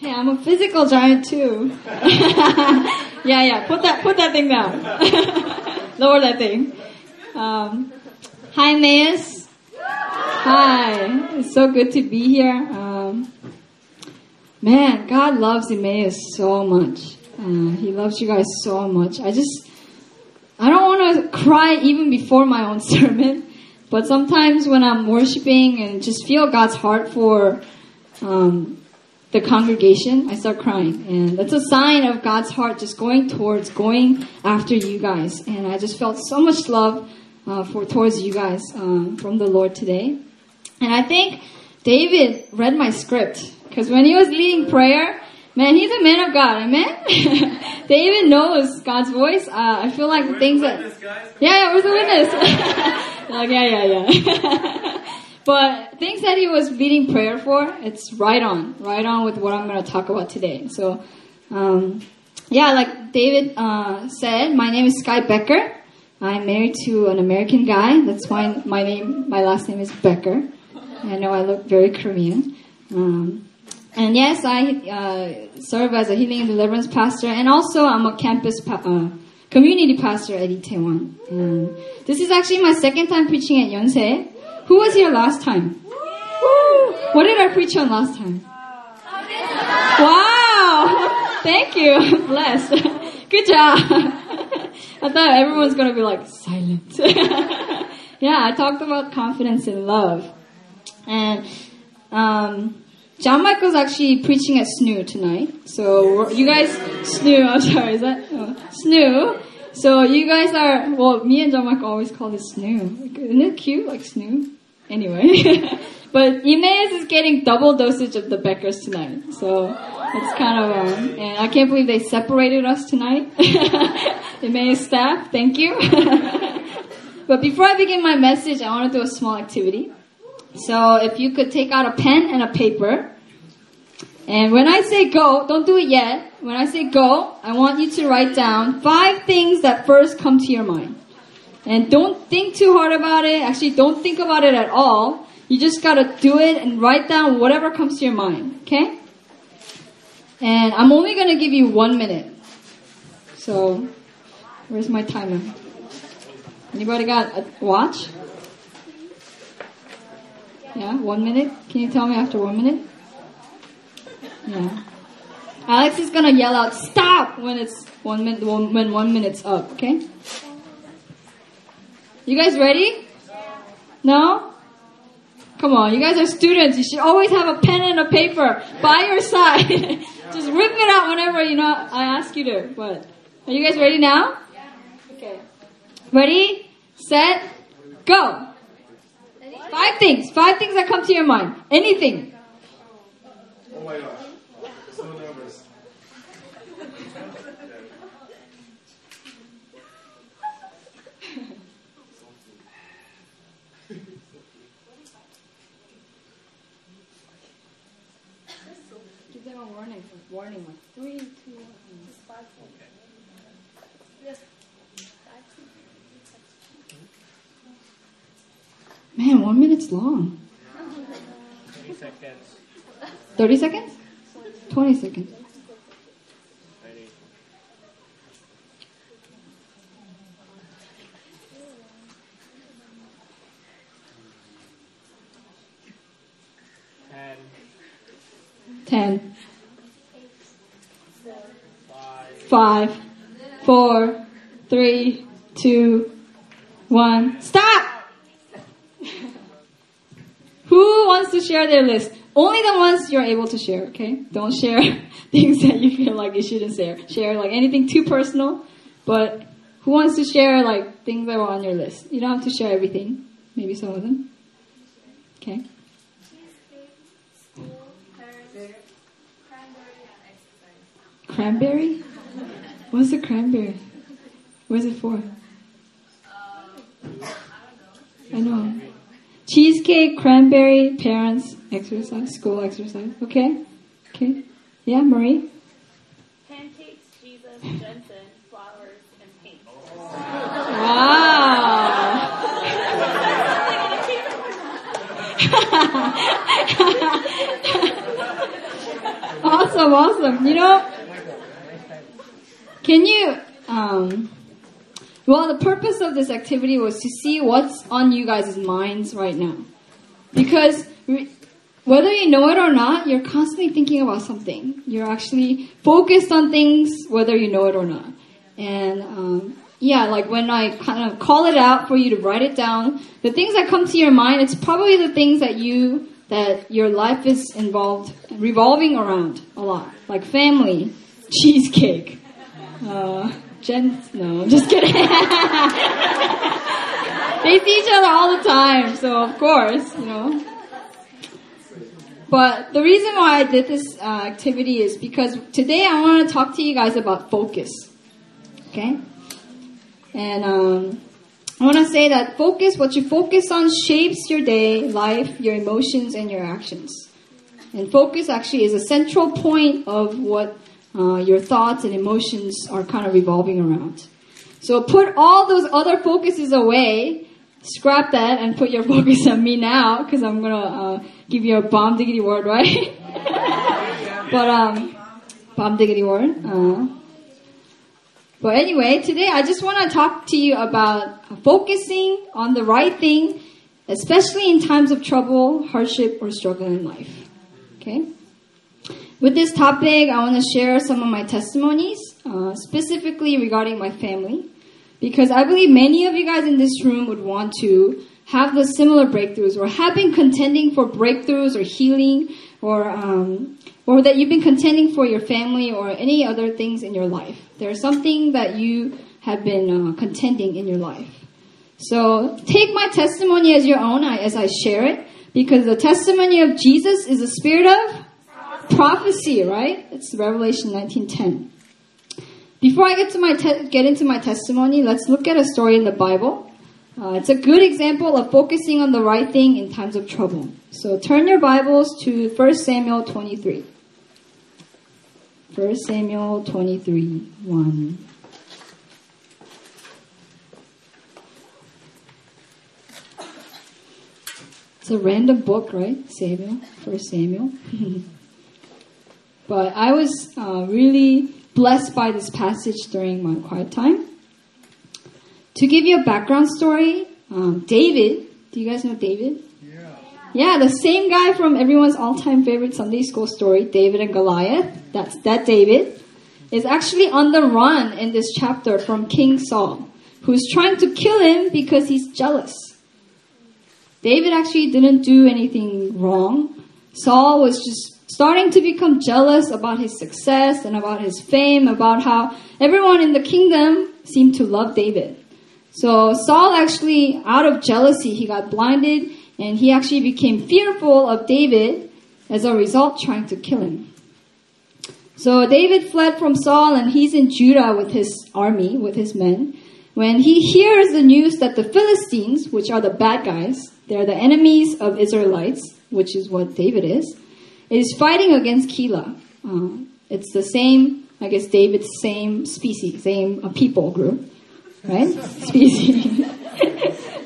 Hey, I'm a physical giant too. yeah, yeah. Put that, put that thing down. Lower that thing. Um, hi, Emmaus. Hi. It's so good to be here. Um, man, God loves Emmaus so much. Uh, he loves you guys so much. I just, I don't want to cry even before my own sermon, but sometimes when I'm worshiping and just feel God's heart for um, the congregation, I start crying. And that's a sign of God's heart just going towards, going after you guys. And I just felt so much love uh, for towards you guys um, from the Lord today. And I think David read my script because when he was leading prayer, man, he's a man of God, amen. David knows God's voice. Uh, I feel like the things that, yeah, yeah, where's the witness? like, yeah, yeah, yeah. But things that he was leading prayer for, it's right on, right on with what I'm going to talk about today. So, um, yeah, like David uh, said, my name is Sky Becker. I'm married to an American guy. That's why my name, my last name is Becker. I know I look very Korean. Um, and yes, I uh, serve as a healing and deliverance pastor, and also I'm a campus pa- uh, community pastor at Itaewon. And this is actually my second time preaching at Yonsei. Who was here last time? Woo! What did I preach on last time? Wow! Thank you. Blessed. Good job. I thought everyone was gonna be like silent. yeah, I talked about confidence and love. And um, John Michael's actually preaching at SNU tonight. So you guys, SNU, I'm sorry, is that? Oh, SNU. So you guys are, well, me and Michael always call this SNU. Isn't it cute, like SNU? Anyway. but Emmaus is getting double dosage of the Beckers tonight. So it's kind of, um, and I can't believe they separated us tonight. Emmaus staff, thank you. but before I begin my message, I want to do a small activity. So if you could take out a pen and a paper, and when I say go, don't do it yet. When I say go, I want you to write down five things that first come to your mind. And don't think too hard about it. Actually, don't think about it at all. You just gotta do it and write down whatever comes to your mind, okay? And I'm only gonna give you one minute. So, where's my timer? Anybody got a watch? Yeah, one minute. Can you tell me after one minute? Yeah. Alex is gonna yell out "Stop!" when it's one minute when one minute's up. Okay. You guys ready? No? Come on, you guys are students. You should always have a pen and a paper by your side. Just rip it out whenever you know I ask you to. But are you guys ready now? Okay. Ready, set, go. Five things. Five things that come to your mind. Anything. Oh my gosh. So nervous. Give them a warning. Warning. Like three, two, one. Man, one minute's long. 20 seconds. 30 seconds? 20 seconds. Ready. Ten, 10, five, 5, 4, 3, 2, 1. Stop! Who wants to share their list? Only the ones you're able to share, okay? Don't share things that you feel like you shouldn't share. Share like anything too personal, but who wants to share like things that were on your list? You don't have to share everything. Maybe some of them. Okay. Cranberry? What's the cranberry? What's it for? I know. Cheesecake, cranberry, parents, exercise, school exercise. Okay? Okay? Yeah, Marie? Pancakes, Jesus, Jensen, flowers, and paint. Wow. awesome, awesome. You know, can you, um, well, the purpose of this activity was to see what's on you guys' minds right now. Because re- whether you know it or not, you're constantly thinking about something. You're actually focused on things, whether you know it or not. And, um, yeah, like when I kind of call it out for you to write it down, the things that come to your mind, it's probably the things that you, that your life is involved, revolving around a lot. Like family, cheesecake, uh, Jen, no, just kidding. they see each other all the time, so of course, you know. But the reason why I did this uh, activity is because today I want to talk to you guys about focus. Okay? And um, I want to say that focus, what you focus on, shapes your day, life, your emotions, and your actions. And focus actually is a central point of what uh, your thoughts and emotions are kind of revolving around. So put all those other focuses away, scrap that, and put your focus on me now, because I'm gonna uh, give you a bomb diggity word, right? but um, bomb diggity word. Uh, but anyway, today I just want to talk to you about focusing on the right thing, especially in times of trouble, hardship, or struggle in life. Okay? With this topic, I want to share some of my testimonies, uh, specifically regarding my family, because I believe many of you guys in this room would want to have the similar breakthroughs, or have been contending for breakthroughs or healing, or um, or that you've been contending for your family or any other things in your life. There's something that you have been uh, contending in your life. So take my testimony as your own as I share it, because the testimony of Jesus is a spirit of prophecy, right? It's Revelation 19:10. Before I get to my te- get into my testimony, let's look at a story in the Bible. Uh, it's a good example of focusing on the right thing in times of trouble. So turn your Bibles to 1 Samuel 23. 1 Samuel 23, 1. It's a random book, right? Samuel, 1 Samuel. but I was uh, really blessed by this passage during my quiet time. To give you a background story, um, David, do you guys know David? Yeah. Yeah, the same guy from everyone's all-time favorite Sunday school story, David and Goliath. That's that David is actually on the run in this chapter from King Saul, who's trying to kill him because he's jealous. David actually didn't do anything wrong. Saul was just starting to become jealous about his success and about his fame, about how everyone in the kingdom seemed to love David. So Saul actually, out of jealousy, he got blinded and he actually became fearful of David as a result trying to kill him. So David fled from Saul and he's in Judah with his army, with his men. When he hears the news that the Philistines, which are the bad guys, they're the enemies of Israelites, which is what David is, is fighting against Keilah. Uh, it's the same, I guess David's same species, same uh, people group, right? species.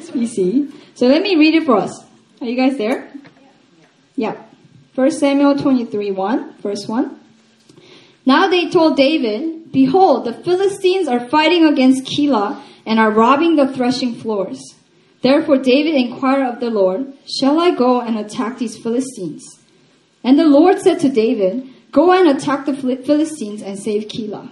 species. So let me read it for us. Are you guys there? Yeah. First Samuel 23, 1, verse 1. Now they told David, Behold, the Philistines are fighting against Keilah and are robbing the threshing floors. Therefore David inquired of the Lord, Shall I go and attack these Philistines? And the Lord said to David, Go and attack the Philistines and save Keilah.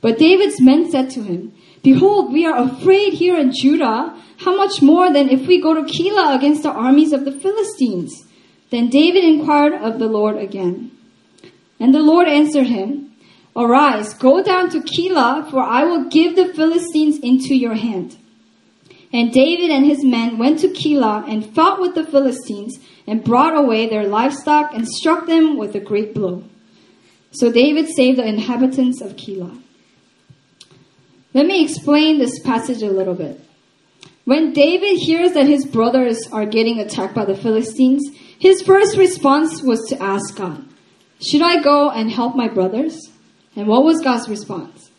But David's men said to him, Behold, we are afraid here in Judah. How much more than if we go to Keilah against the armies of the Philistines? Then David inquired of the Lord again. And the Lord answered him, Arise, go down to Keilah, for I will give the Philistines into your hand. And David and his men went to Keilah and fought with the Philistines and brought away their livestock and struck them with a great blow. So David saved the inhabitants of Keilah. Let me explain this passage a little bit. When David hears that his brothers are getting attacked by the Philistines, his first response was to ask God, Should I go and help my brothers? And what was God's response?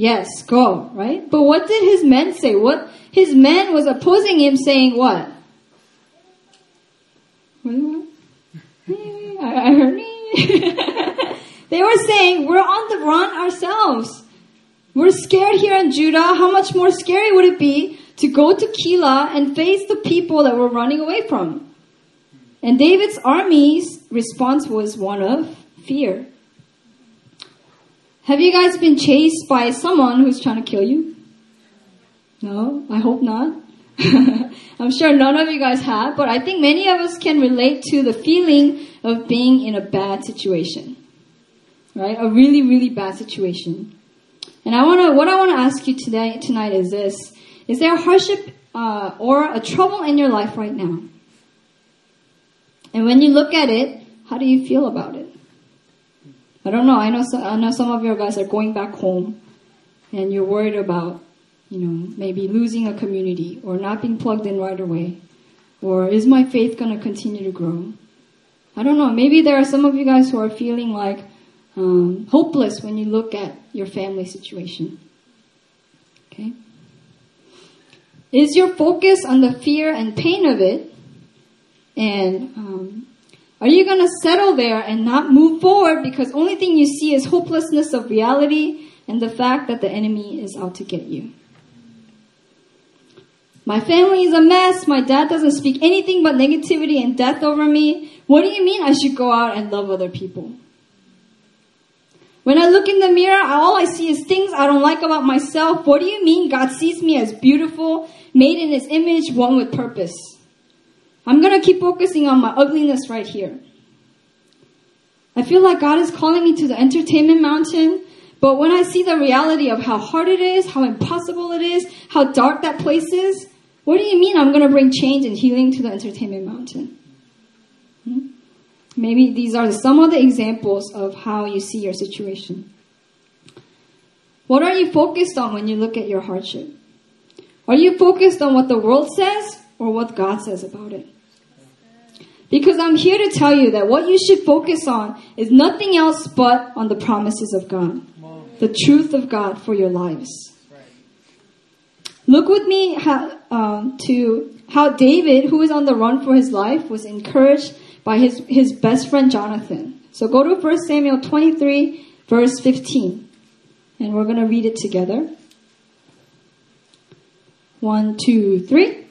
Yes, go, right? But what did his men say? What his men was opposing him saying what? I heard me. They were saying, we're on the run ourselves. We're scared here in Judah. How much more scary would it be to go to Keilah and face the people that we're running away from? And David's army's response was one of fear. Have you guys been chased by someone who's trying to kill you? No, I hope not. I'm sure none of you guys have, but I think many of us can relate to the feeling of being in a bad situation. Right? A really, really bad situation. And I want to, what I want to ask you today, tonight is this. Is there a hardship uh, or a trouble in your life right now? And when you look at it, how do you feel about it? I don't know. I know. I know some of you guys are going back home, and you're worried about, you know, maybe losing a community or not being plugged in right away, or is my faith going to continue to grow? I don't know. Maybe there are some of you guys who are feeling like um, hopeless when you look at your family situation. Okay. Is your focus on the fear and pain of it, and um, are you going to settle there and not move forward because only thing you see is hopelessness of reality and the fact that the enemy is out to get you? My family is a mess. My dad doesn't speak anything but negativity and death over me. What do you mean I should go out and love other people? When I look in the mirror, all I see is things I don't like about myself. What do you mean God sees me as beautiful, made in his image, one with purpose? I'm going to keep focusing on my ugliness right here. I feel like God is calling me to the entertainment mountain, but when I see the reality of how hard it is, how impossible it is, how dark that place is, what do you mean I'm going to bring change and healing to the entertainment mountain? Hmm? Maybe these are some of the examples of how you see your situation. What are you focused on when you look at your hardship? Are you focused on what the world says or what God says about it. Because I'm here to tell you that what you should focus on is nothing else but on the promises of God, the truth of God for your lives. Look with me how, um, to how David, who is on the run for his life, was encouraged by his, his best friend Jonathan. So go to 1 Samuel 23, verse 15, and we're going to read it together. One, two, three.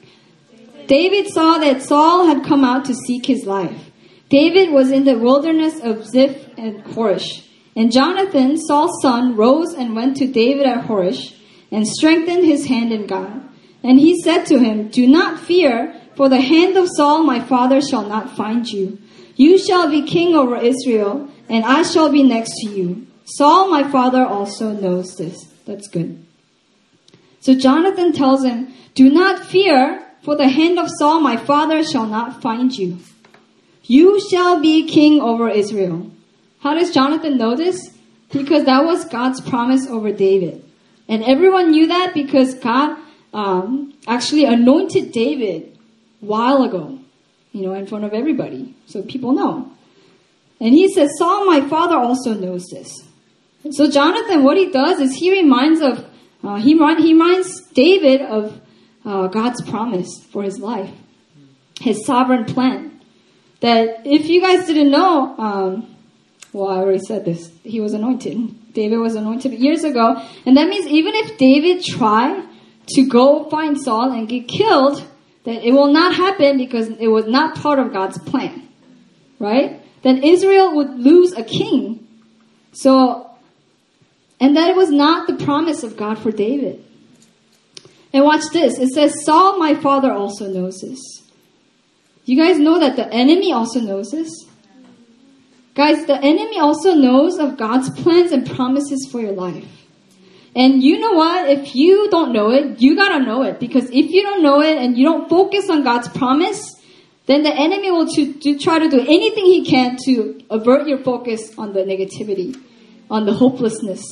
David saw that Saul had come out to seek his life. David was in the wilderness of Ziph and Horesh. And Jonathan, Saul's son, rose and went to David at Horesh and strengthened his hand in God. And he said to him, Do not fear, for the hand of Saul my father shall not find you. You shall be king over Israel, and I shall be next to you. Saul my father also knows this. That's good. So Jonathan tells him, Do not fear, for the hand of Saul my father shall not find you. You shall be king over Israel. How does Jonathan know this? Because that was God's promise over David. And everyone knew that because God um, actually anointed David a while ago, you know, in front of everybody. So people know. And he says, Saul, my father, also knows this. so Jonathan, what he does is he reminds of, uh, he, he reminds David of uh, God's promise for his life, his sovereign plan. That if you guys didn't know, um, well, I already said this. He was anointed. David was anointed years ago. And that means even if David tried to go find Saul and get killed, that it will not happen because it was not part of God's plan. Right? Then Israel would lose a king. So, and that it was not the promise of God for David. And watch this. It says, Saul, my father, also knows this. You guys know that the enemy also knows this? Guys, the enemy also knows of God's plans and promises for your life. And you know what? If you don't know it, you gotta know it. Because if you don't know it and you don't focus on God's promise, then the enemy will to, to try to do anything he can to avert your focus on the negativity, on the hopelessness,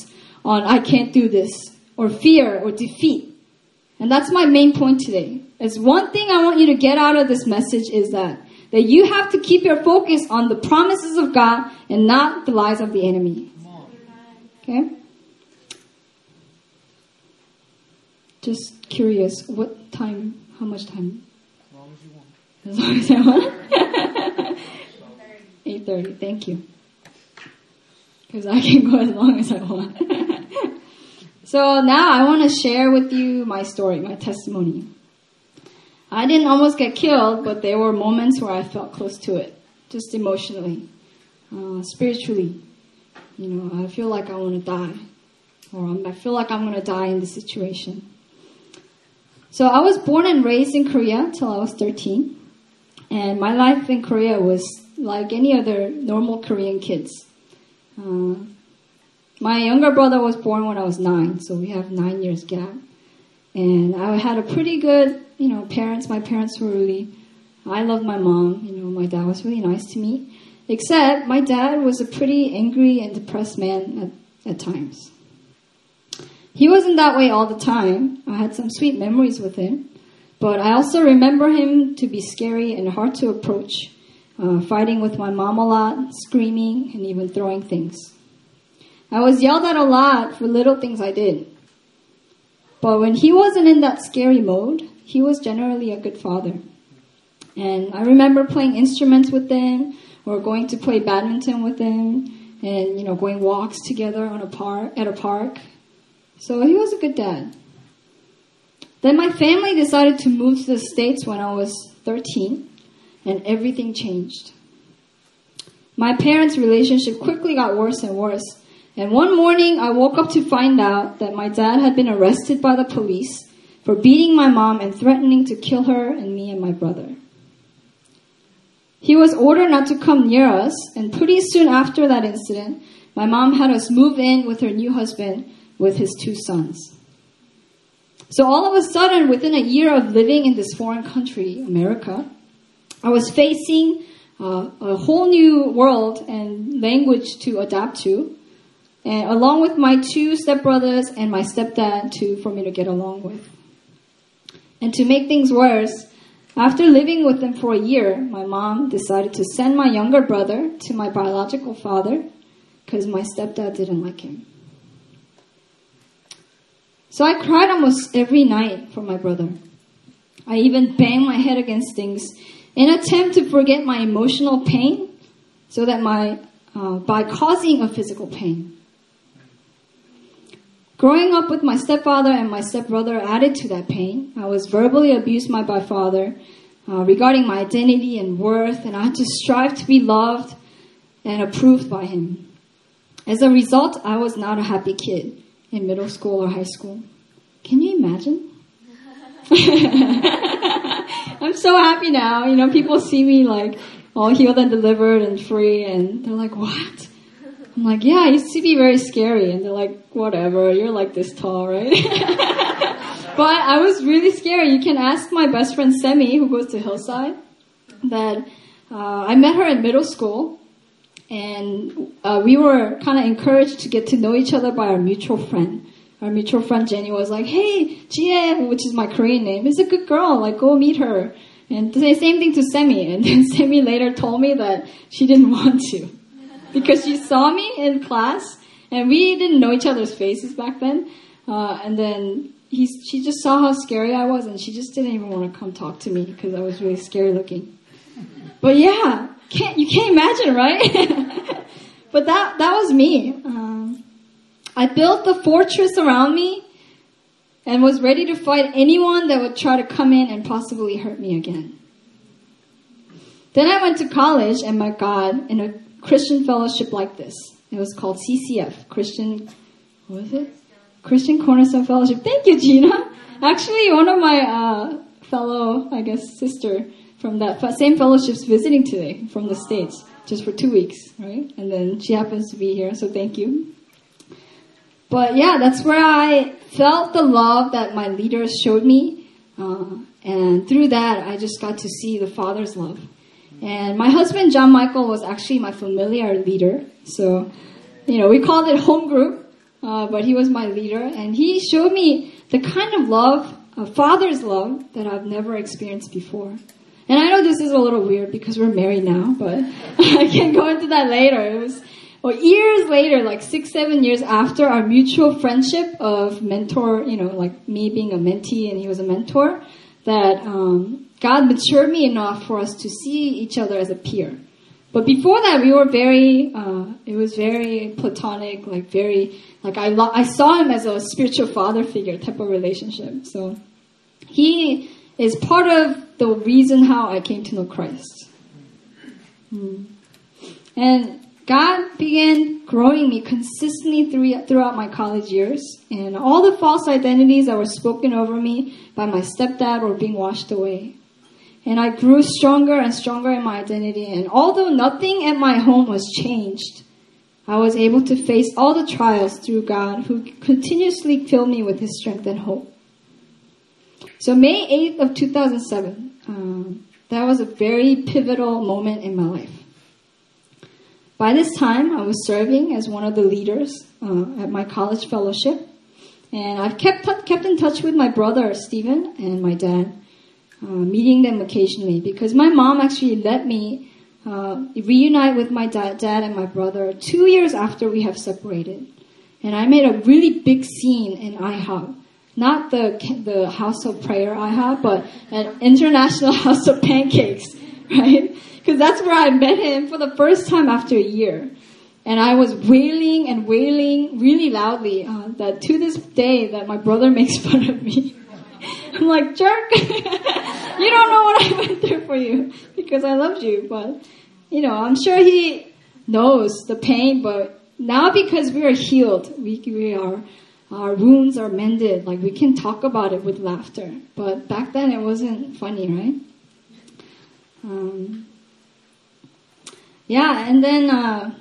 on I can't do this, or fear, or defeat. And that's my main point today. Is one thing I want you to get out of this message is that that you have to keep your focus on the promises of God and not the lies of the enemy. Okay? Just curious, what time, how much time? As long as you want. As long as I want? 8.30, thank you. because I can go as long as I want. so now I want to share with you my story, my testimony. I didn't almost get killed, but there were moments where I felt close to it, just emotionally, uh, spiritually. You know, I feel like I want to die, or I feel like I'm going to die in this situation. So I was born and raised in Korea till I was 13, and my life in Korea was like any other normal Korean kids. Uh, my younger brother was born when I was nine, so we have nine years gap. And I had a pretty good, you know, parents. My parents were really, I loved my mom. You know, my dad was really nice to me. Except my dad was a pretty angry and depressed man at, at times. He wasn't that way all the time. I had some sweet memories with him. But I also remember him to be scary and hard to approach, uh, fighting with my mom a lot, screaming, and even throwing things. I was yelled at a lot for little things I did. But when he wasn't in that scary mode, he was generally a good father. And I remember playing instruments with him or going to play badminton with him and, you know, going walks together on a park, at a park. So he was a good dad. Then my family decided to move to the States when I was 13 and everything changed. My parents' relationship quickly got worse and worse and one morning, I woke up to find out that my dad had been arrested by the police for beating my mom and threatening to kill her and me and my brother. He was ordered not to come near us, and pretty soon after that incident, my mom had us move in with her new husband with his two sons. So all of a sudden, within a year of living in this foreign country, America, I was facing uh, a whole new world and language to adapt to and along with my two stepbrothers and my stepdad too, for me to get along with. And to make things worse, after living with them for a year, my mom decided to send my younger brother to my biological father because my stepdad didn't like him. So I cried almost every night for my brother. I even banged my head against things in attempt to forget my emotional pain so that my uh, by causing a physical pain. Growing up with my stepfather and my stepbrother added to that pain. I was verbally abused by my father uh, regarding my identity and worth, and I had to strive to be loved and approved by him. As a result, I was not a happy kid in middle school or high school. Can you imagine? I'm so happy now. You know, people see me like all healed and delivered and free, and they're like, what? I'm like, yeah, I used to be very scary. And they're like, whatever, you're like this tall, right? but I was really scary. You can ask my best friend Semi, who goes to Hillside, that uh, I met her in middle school. And uh, we were kind of encouraged to get to know each other by our mutual friend. Our mutual friend Jenny was like, hey, Jie, which is my Korean name, is a good girl. Like, go meet her. And the same thing to Semi. And then Semi later told me that she didn't want to because she saw me in class and we didn't know each other's faces back then. Uh, and then he, she just saw how scary I was and she just didn't even want to come talk to me because I was really scary looking. But yeah, can't, you can't imagine, right? but that, that was me. Um, I built the fortress around me and was ready to fight anyone that would try to come in and possibly hurt me again. Then I went to college and met God in a Christian fellowship like this. It was called CCF, Christian, what was it? Christian Cornerstone Fellowship. Thank you, Gina. Actually, one of my uh, fellow, I guess, sister from that same fellowship's visiting today from the States, just for two weeks, right? And then she happens to be here, so thank you. But yeah, that's where I felt the love that my leaders showed me. Uh, and through that, I just got to see the Father's love. And my husband, John Michael, was actually my familiar leader. So, you know, we called it home group, uh, but he was my leader. And he showed me the kind of love, a father's love, that I've never experienced before. And I know this is a little weird because we're married now, but I can go into that later. It was, well, years later, like six, seven years after our mutual friendship of mentor, you know, like me being a mentee and he was a mentor, that um, God matured me enough for us to see each other as a peer. but before that, we were very, uh, it was very platonic, like very, like I, lo- I saw him as a spiritual father figure type of relationship. So he is part of the reason how I came to know Christ. Hmm. And God began growing me consistently through, throughout my college years, and all the false identities that were spoken over me by my stepdad were being washed away. And I grew stronger and stronger in my identity, and although nothing at my home was changed, I was able to face all the trials through God, who continuously filled me with His strength and hope. So May 8th of 2007, um, that was a very pivotal moment in my life. By this time, I was serving as one of the leaders uh, at my college fellowship, and I've kept kept in touch with my brother Stephen and my dad, uh, meeting them occasionally because my mom actually let me uh, reunite with my dad, dad and my brother two years after we have separated, and I made a really big scene in IHOP. Not the the house of prayer IHOP, but an international house of pancakes, right? Because that's where I met him for the first time after a year. And I was wailing and wailing really loudly uh, that to this day that my brother makes fun of me. I'm like, jerk! you don't know what I went through for you because I loved you. But, you know, I'm sure he knows the pain, but now because we are healed, we, we are, our wounds are mended. Like we can talk about it with laughter. But back then it wasn't funny, right? Um, yeah, and then uh,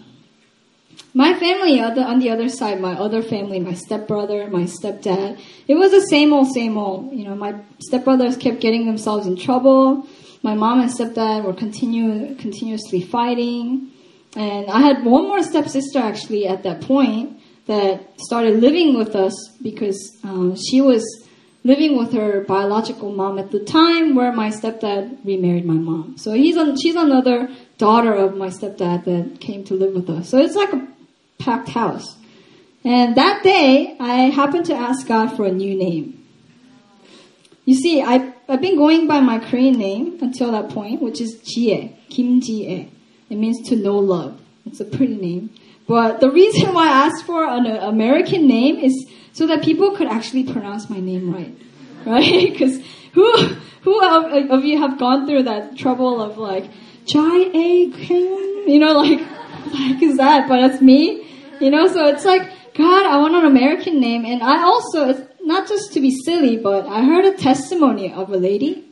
my family other, on the other side, my other family, my stepbrother, my stepdad, it was the same old, same old. You know, my stepbrothers kept getting themselves in trouble. My mom and stepdad were continue, continuously fighting. And I had one more stepsister actually at that point that started living with us because um, she was living with her biological mom at the time where my stepdad remarried my mom. So he's on, she's another daughter of my stepdad that came to live with us. So it's like a packed house. And that day, I happened to ask God for a new name. You see, I, I've been going by my Korean name until that point, which is Jie, Kim Jie. It means to know love. It's a pretty name. But the reason why I asked for an American name is so that people could actually pronounce my name right. Right? Because who, who of you have gone through that trouble of like, Jai A Kim, you know, like, like is that? But it's me, you know. So it's like, God, I want an American name, and I also, it's not just to be silly, but I heard a testimony of a lady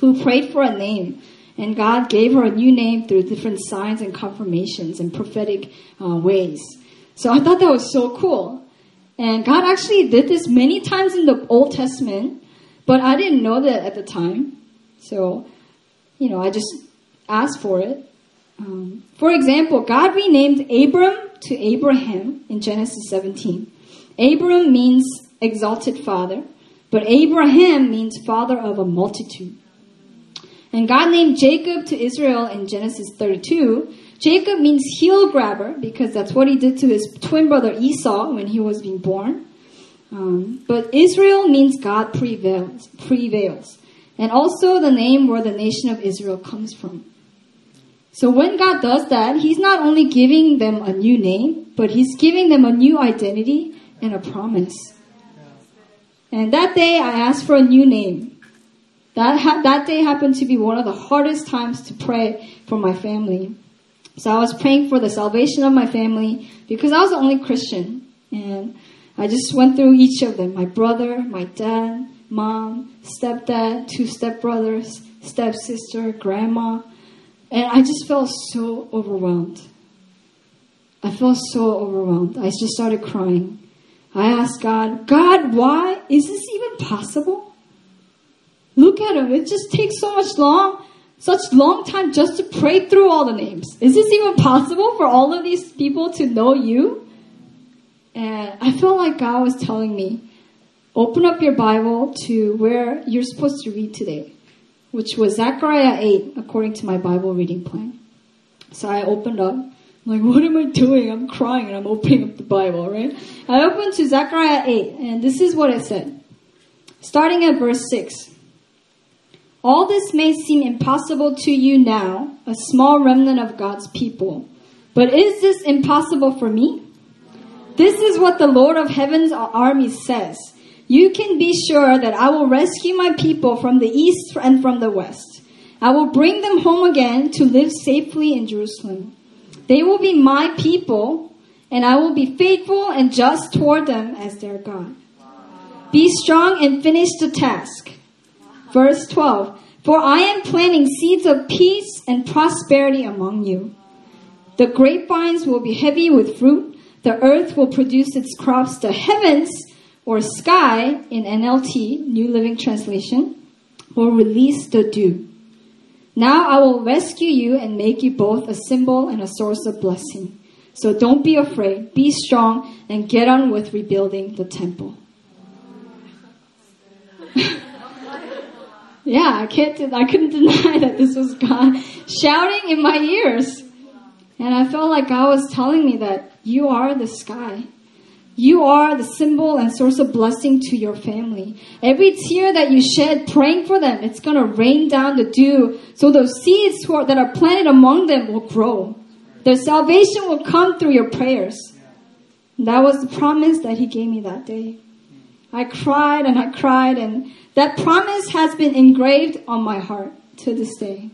who prayed for a name, and God gave her a new name through different signs and confirmations and prophetic uh, ways. So I thought that was so cool. And God actually did this many times in the Old Testament, but I didn't know that at the time. So, you know, I just asked for it. Um, for example, God renamed Abram to Abraham in Genesis 17. Abram means exalted father, but Abraham means father of a multitude. And God named Jacob to Israel in Genesis 32. Jacob means heel grabber because that's what he did to his twin brother Esau when he was being born. Um, but Israel means God prevails, prevails. And also the name where the nation of Israel comes from. So when God does that, He's not only giving them a new name, but He's giving them a new identity and a promise. And that day I asked for a new name. That, ha- that day happened to be one of the hardest times to pray for my family. So I was praying for the salvation of my family because I was the only Christian. And I just went through each of them. My brother, my dad, mom, stepdad, two stepbrothers, stepsister, grandma, and I just felt so overwhelmed. I felt so overwhelmed. I just started crying. I asked God, God, why is this even possible? Look at him. It just takes so much long, such long time just to pray through all the names. Is this even possible for all of these people to know you? And I felt like God was telling me, open up your Bible to where you're supposed to read today which was Zechariah 8, according to my Bible reading plan. So I opened up. I'm like, what am I doing? I'm crying and I'm opening up the Bible, right? I opened to Zechariah 8, and this is what it said. Starting at verse 6. All this may seem impossible to you now, a small remnant of God's people. But is this impossible for me? This is what the Lord of Heaven's army says. You can be sure that I will rescue my people from the east and from the west. I will bring them home again to live safely in Jerusalem. They will be my people, and I will be faithful and just toward them as their God. Be strong and finish the task. Verse 12. For I am planting seeds of peace and prosperity among you. The grapevines will be heavy with fruit. The earth will produce its crops. The heavens, or sky in NLT, New Living Translation, will release the dew. Now I will rescue you and make you both a symbol and a source of blessing. So don't be afraid, be strong, and get on with rebuilding the temple. yeah, I can't, I couldn't deny that this was God shouting in my ears. And I felt like God was telling me that you are the sky. You are the symbol and source of blessing to your family. Every tear that you shed praying for them, it's going to rain down the dew so those seeds that are planted among them will grow. Their salvation will come through your prayers. that was the promise that he gave me that day. I cried and I cried and that promise has been engraved on my heart to this day.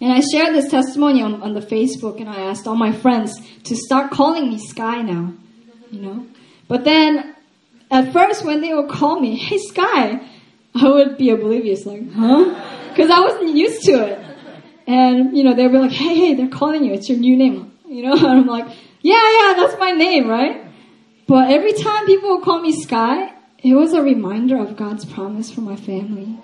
And I shared this testimony on, on the Facebook and I asked all my friends to start calling me Sky now you know. But then, at first, when they would call me, "Hey Sky," I would be oblivious, like, "Huh?" Because I wasn't used to it. And you know, they'd be like, "Hey, hey, they're calling you. It's your new name," you know. And I'm like, "Yeah, yeah, that's my name, right?" But every time people would call me Sky, it was a reminder of God's promise for my family.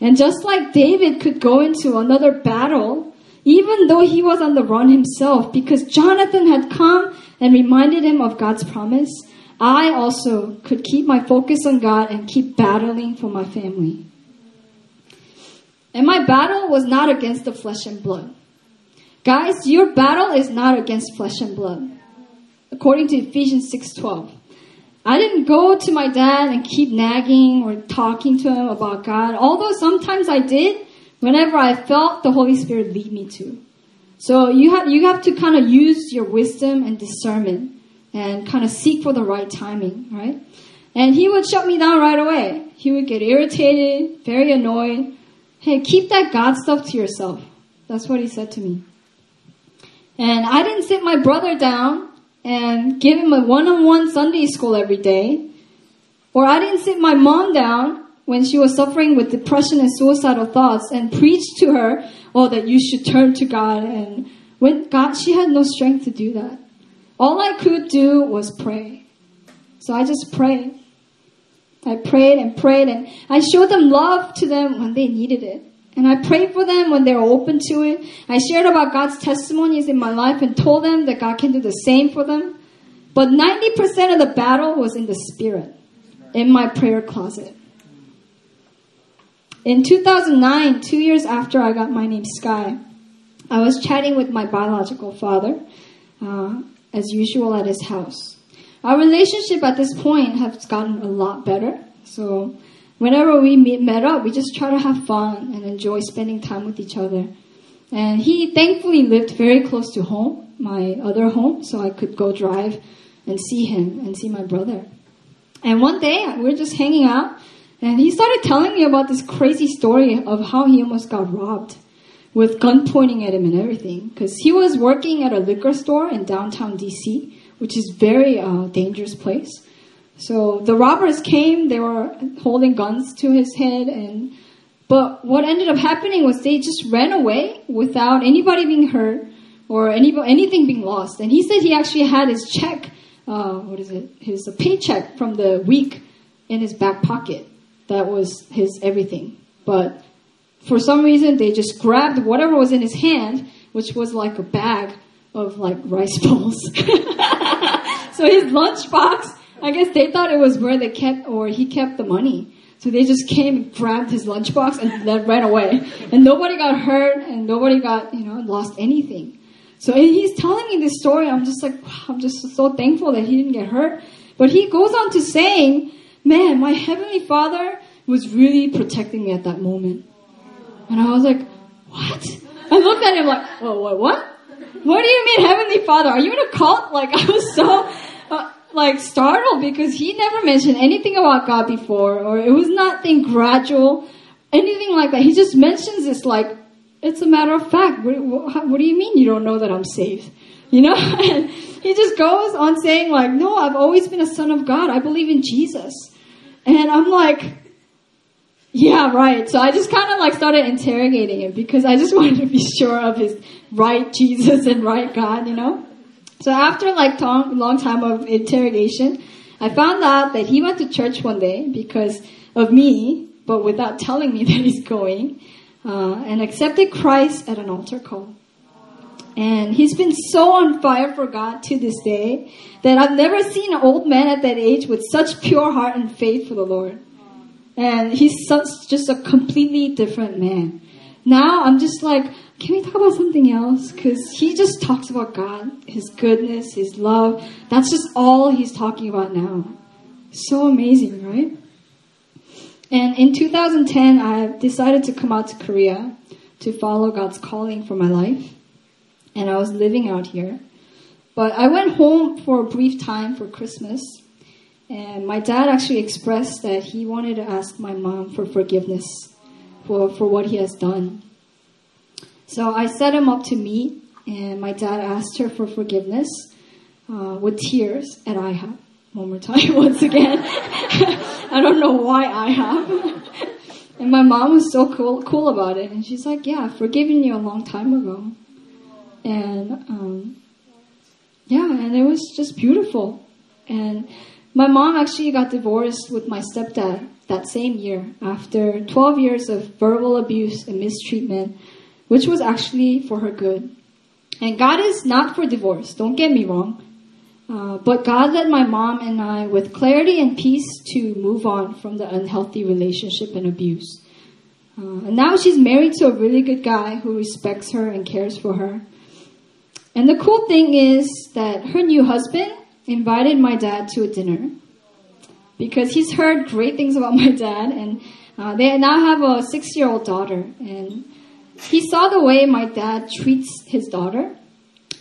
And just like David could go into another battle even though he was on the run himself, because Jonathan had come and reminded him of God's promise, I also could keep my focus on God and keep battling for my family. And my battle was not against the flesh and blood. Guys, your battle is not against flesh and blood. According to Ephesians 6:12. I didn't go to my dad and keep nagging or talking to him about God, although sometimes I did whenever I felt the Holy Spirit lead me to. So you have, you have to kind of use your wisdom and discernment and kind of seek for the right timing, right? And he would shut me down right away. He would get irritated, very annoyed. Hey, keep that God stuff to yourself. That's what he said to me. And I didn't sit my brother down and give him a one-on-one Sunday school every day. Or I didn't sit my mom down when she was suffering with depression and suicidal thoughts and preached to her, oh, that you should turn to God. And when God, she had no strength to do that. All I could do was pray. So I just prayed. I prayed and prayed and I showed them love to them when they needed it. And I prayed for them when they were open to it. I shared about God's testimonies in my life and told them that God can do the same for them. But 90% of the battle was in the spirit, in my prayer closet. In 2009, two years after I got my name Sky, I was chatting with my biological father, uh, as usual at his house. Our relationship at this point has gotten a lot better. So whenever we meet, met up, we just try to have fun and enjoy spending time with each other. And he thankfully lived very close to home, my other home, so I could go drive and see him and see my brother. And one day we were just hanging out and he started telling me about this crazy story of how he almost got robbed with gun pointing at him and everything. Because he was working at a liquor store in downtown DC, which is very uh, dangerous place. So the robbers came, they were holding guns to his head and but what ended up happening was they just ran away without anybody being hurt or any, anything being lost. And he said he actually had his check, uh, what is it, his paycheck from the week in his back pocket that was his everything. But for some reason, they just grabbed whatever was in his hand, which was like a bag of like rice balls. so his lunchbox, I guess they thought it was where they kept or he kept the money. So they just came grabbed his lunchbox and then ran away. And nobody got hurt and nobody got, you know, lost anything. So he's telling me this story. I'm just like, wow, I'm just so thankful that he didn't get hurt. But he goes on to saying man, my heavenly father was really protecting me at that moment. And I was like, what? I looked at him like, what, what, what? What do you mean Heavenly Father? Are you in a cult? Like, I was so, uh, like, startled because he never mentioned anything about God before, or it was nothing gradual, anything like that. He just mentions this like, it's a matter of fact. What, what, what do you mean you don't know that I'm saved? You know? And he just goes on saying like, no, I've always been a son of God. I believe in Jesus. And I'm like, yeah, right. So I just kind of like started interrogating him because I just wanted to be sure of his right Jesus and right God, you know? So after like long, long time of interrogation, I found out that he went to church one day because of me, but without telling me that he's going, uh, and accepted Christ at an altar call. And he's been so on fire for God to this day that I've never seen an old man at that age with such pure heart and faith for the Lord. And he's such, just a completely different man. Now I'm just like, can we talk about something else? Because he just talks about God, his goodness, his love. That's just all he's talking about now. So amazing, right? And in 2010, I decided to come out to Korea to follow God's calling for my life and I was living out here. But I went home for a brief time for Christmas, and my dad actually expressed that he wanted to ask my mom for forgiveness for, for what he has done. So I set him up to meet, and my dad asked her for forgiveness uh, with tears at IHOP. One more time, once again. I don't know why IHOP. and my mom was so cool, cool about it, and she's like, "Yeah, I've forgiven you a long time ago." And um, yeah, and it was just beautiful. And my mom actually got divorced with my stepdad that same year after 12 years of verbal abuse and mistreatment, which was actually for her good. And God is not for divorce, don't get me wrong. Uh, but God led my mom and I with clarity and peace to move on from the unhealthy relationship and abuse. Uh, and now she's married to a really good guy who respects her and cares for her. And the cool thing is that her new husband invited my dad to a dinner because he's heard great things about my dad and uh, they now have a six year old daughter and he saw the way my dad treats his daughter.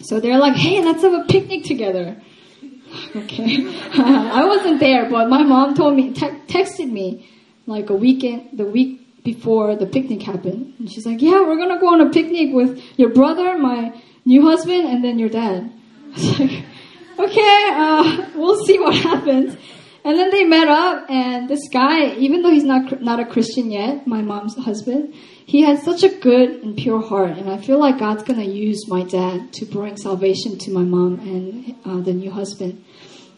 So they're like, hey, let's have a picnic together. okay. I wasn't there, but my mom told me, te- texted me like a weekend, the week before the picnic happened. And she's like, yeah, we're gonna go on a picnic with your brother, my new husband and then your dad. Was like, okay, uh, we'll see what happens. And then they met up, and this guy, even though he's not not a Christian yet, my mom's husband, he has such a good and pure heart, and I feel like God's gonna use my dad to bring salvation to my mom and uh, the new husband.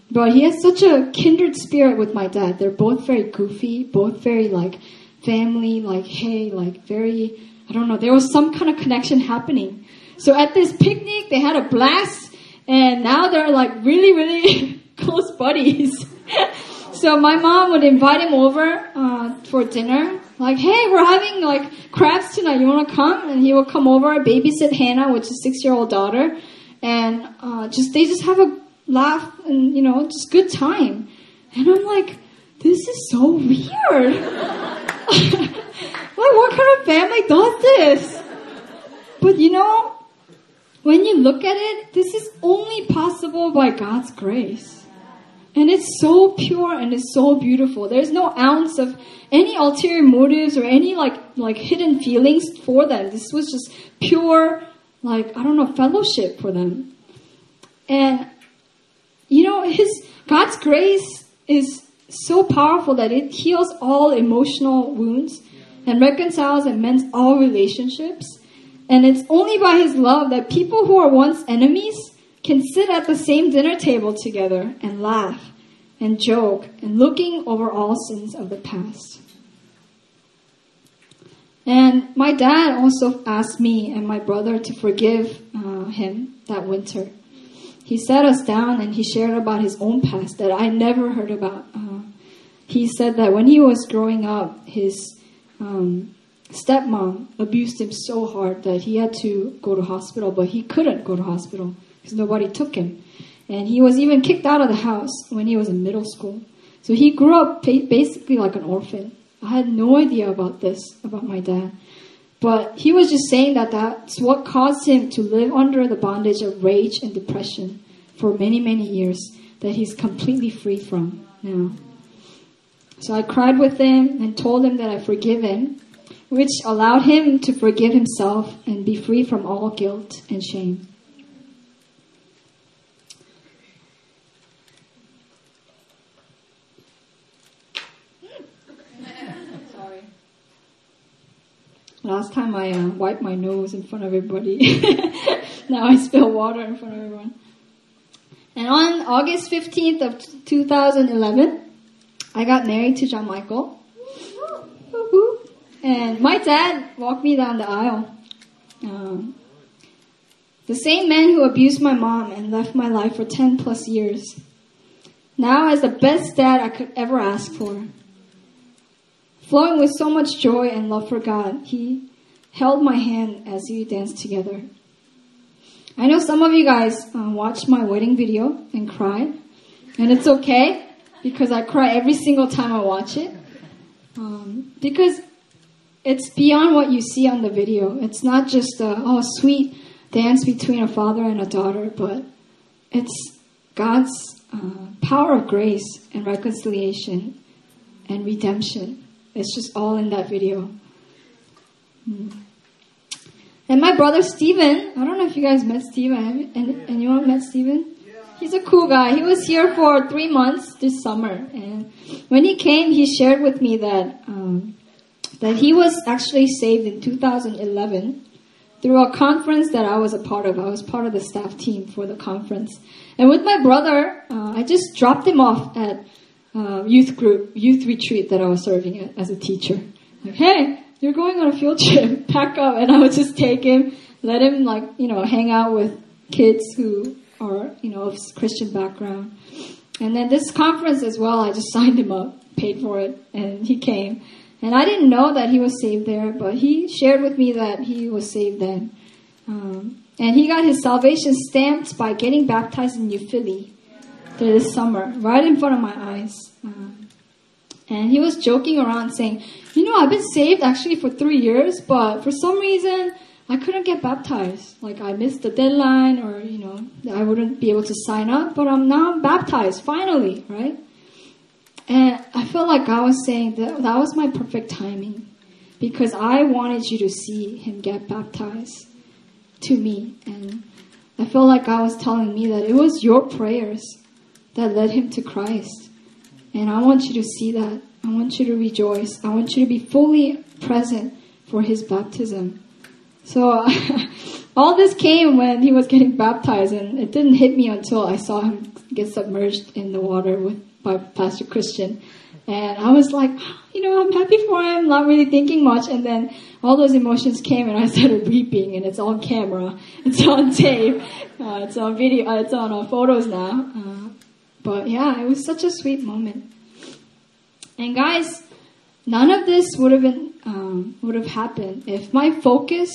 But he has such a kindred spirit with my dad. They're both very goofy, both very like family, like hey, like very. I don't know. There was some kind of connection happening. So at this picnic, they had a blast, and now they're like really, really close buddies. so my mom would invite him over uh, for dinner. Like, hey, we're having like crafts tonight. You want to come? And he will come over, babysit Hannah, which is six-year-old daughter, and uh, just they just have a laugh and you know just good time. And I'm like, this is so weird. like, what kind of family does this? But you know, when you look at it, this is only possible by God's grace. And it's so pure and it's so beautiful. There's no ounce of any ulterior motives or any like like hidden feelings for them. This was just pure like I don't know fellowship for them. And you know his God's grace is so powerful that it heals all emotional wounds and reconciles and mends all relationships. And it's only by His love that people who are once enemies can sit at the same dinner table together and laugh and joke and looking over all sins of the past. And my dad also asked me and my brother to forgive uh, him that winter. He sat us down and he shared about his own past that I never heard about. Uh, he said that when he was growing up, his um, stepmom abused him so hard that he had to go to hospital, but he couldn't go to hospital because nobody took him. And he was even kicked out of the house when he was in middle school. So he grew up basically like an orphan I had no idea about this, about my dad. But he was just saying that that's what caused him to live under the bondage of rage and depression for many, many years that he's completely free from now. So I cried with him and told him that I forgive him, which allowed him to forgive himself and be free from all guilt and shame. Sorry. Last time I uh, wiped my nose in front of everybody. now I spill water in front of everyone. And on August 15th of 2011, I got married to John Michael. And my dad walked me down the aisle. Um, the same man who abused my mom and left my life for 10 plus years. Now as the best dad I could ever ask for. Flowing with so much joy and love for God, he held my hand as we danced together. I know some of you guys uh, watched my wedding video and cried, and it's okay because I cry every single time I watch it. Um, because it's beyond what you see on the video. It's not just a oh sweet dance between a father and a daughter, but it's God's uh, power of grace and reconciliation and redemption. It's just all in that video. Hmm. And my brother Steven, I don't know if you guys met Steven. Any, anyone met Steven? He's a cool guy. He was here for three months this summer, and when he came, he shared with me that um, that he was actually saved in 2011 through a conference that I was a part of. I was part of the staff team for the conference, and with my brother, uh, I just dropped him off at uh, youth group, youth retreat that I was serving at as a teacher. Like, hey, you're going on a field trip, pack up, and I would just take him, let him like, you know, hang out with kids who are, you know, of Christian background. And then this conference as well, I just signed him up, paid for it, and he came. And I didn't know that he was saved there, but he shared with me that he was saved then. Um, and he got his salvation stamped by getting baptized in New Philly this summer, right in front of my eyes. Um, and he was joking around saying, you know, I've been saved actually for three years, but for some reason, I couldn't get baptized. Like I missed the deadline or, you know, I wouldn't be able to sign up, but I'm now baptized, finally, right? And I felt like God was saying that that was my perfect timing because I wanted you to see him get baptized to me. And I felt like God was telling me that it was your prayers that led him to Christ. And I want you to see that. I want you to rejoice. I want you to be fully present for his baptism. So all this came when he was getting baptized, and it didn't hit me until I saw him get submerged in the water with by Pastor Christian. And I was like, you know, I'm happy for him, not really thinking much. And then all those emotions came, and I started weeping, and it's on camera, it's on tape, uh, it's on video, uh, it's on uh, photos now. Uh, but yeah, it was such a sweet moment. And guys, none of this would have been um, would have happened if my focus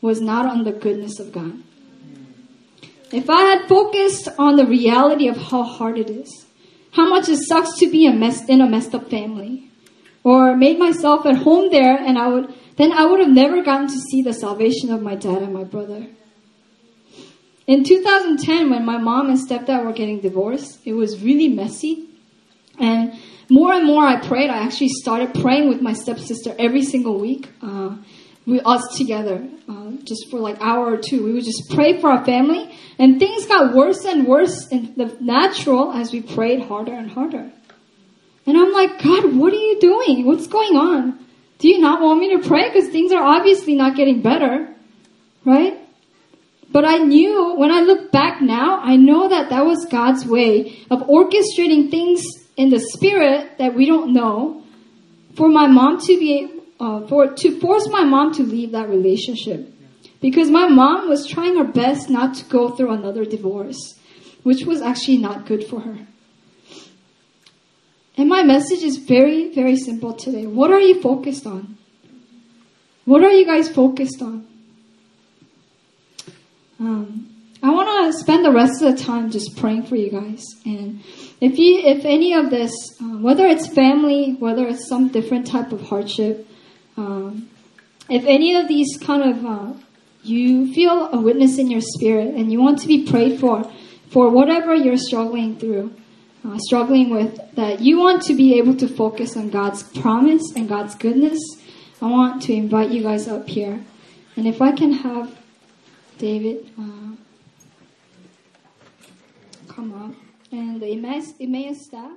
was not on the goodness of God. If I had focused on the reality of how hard it is, how much it sucks to be a mess, in a messed up family, or made myself at home there, and I would then I would have never gotten to see the salvation of my dad and my brother. In 2010, when my mom and stepdad were getting divorced, it was really messy, and more and more I prayed. I actually started praying with my stepsister every single week. Uh, we us together, uh, just for like hour or two. We would just pray for our family, and things got worse and worse in the natural as we prayed harder and harder. And I'm like, God, what are you doing? What's going on? Do you not want me to pray? Because things are obviously not getting better, right? But I knew, when I look back now, I know that that was God's way of orchestrating things in the spirit that we don't know for my mom to be uh, for to force my mom to leave that relationship. Because my mom was trying her best not to go through another divorce which was actually not good for her. And my message is very very simple today. What are you focused on? What are you guys focused on? Um, I want to spend the rest of the time just praying for you guys. And if you, if any of this, uh, whether it's family, whether it's some different type of hardship, um, if any of these kind of uh, you feel a witness in your spirit and you want to be prayed for for whatever you're struggling through, uh, struggling with, that you want to be able to focus on God's promise and God's goodness, I want to invite you guys up here. And if I can have David uh, come up and the Emmaus, staff.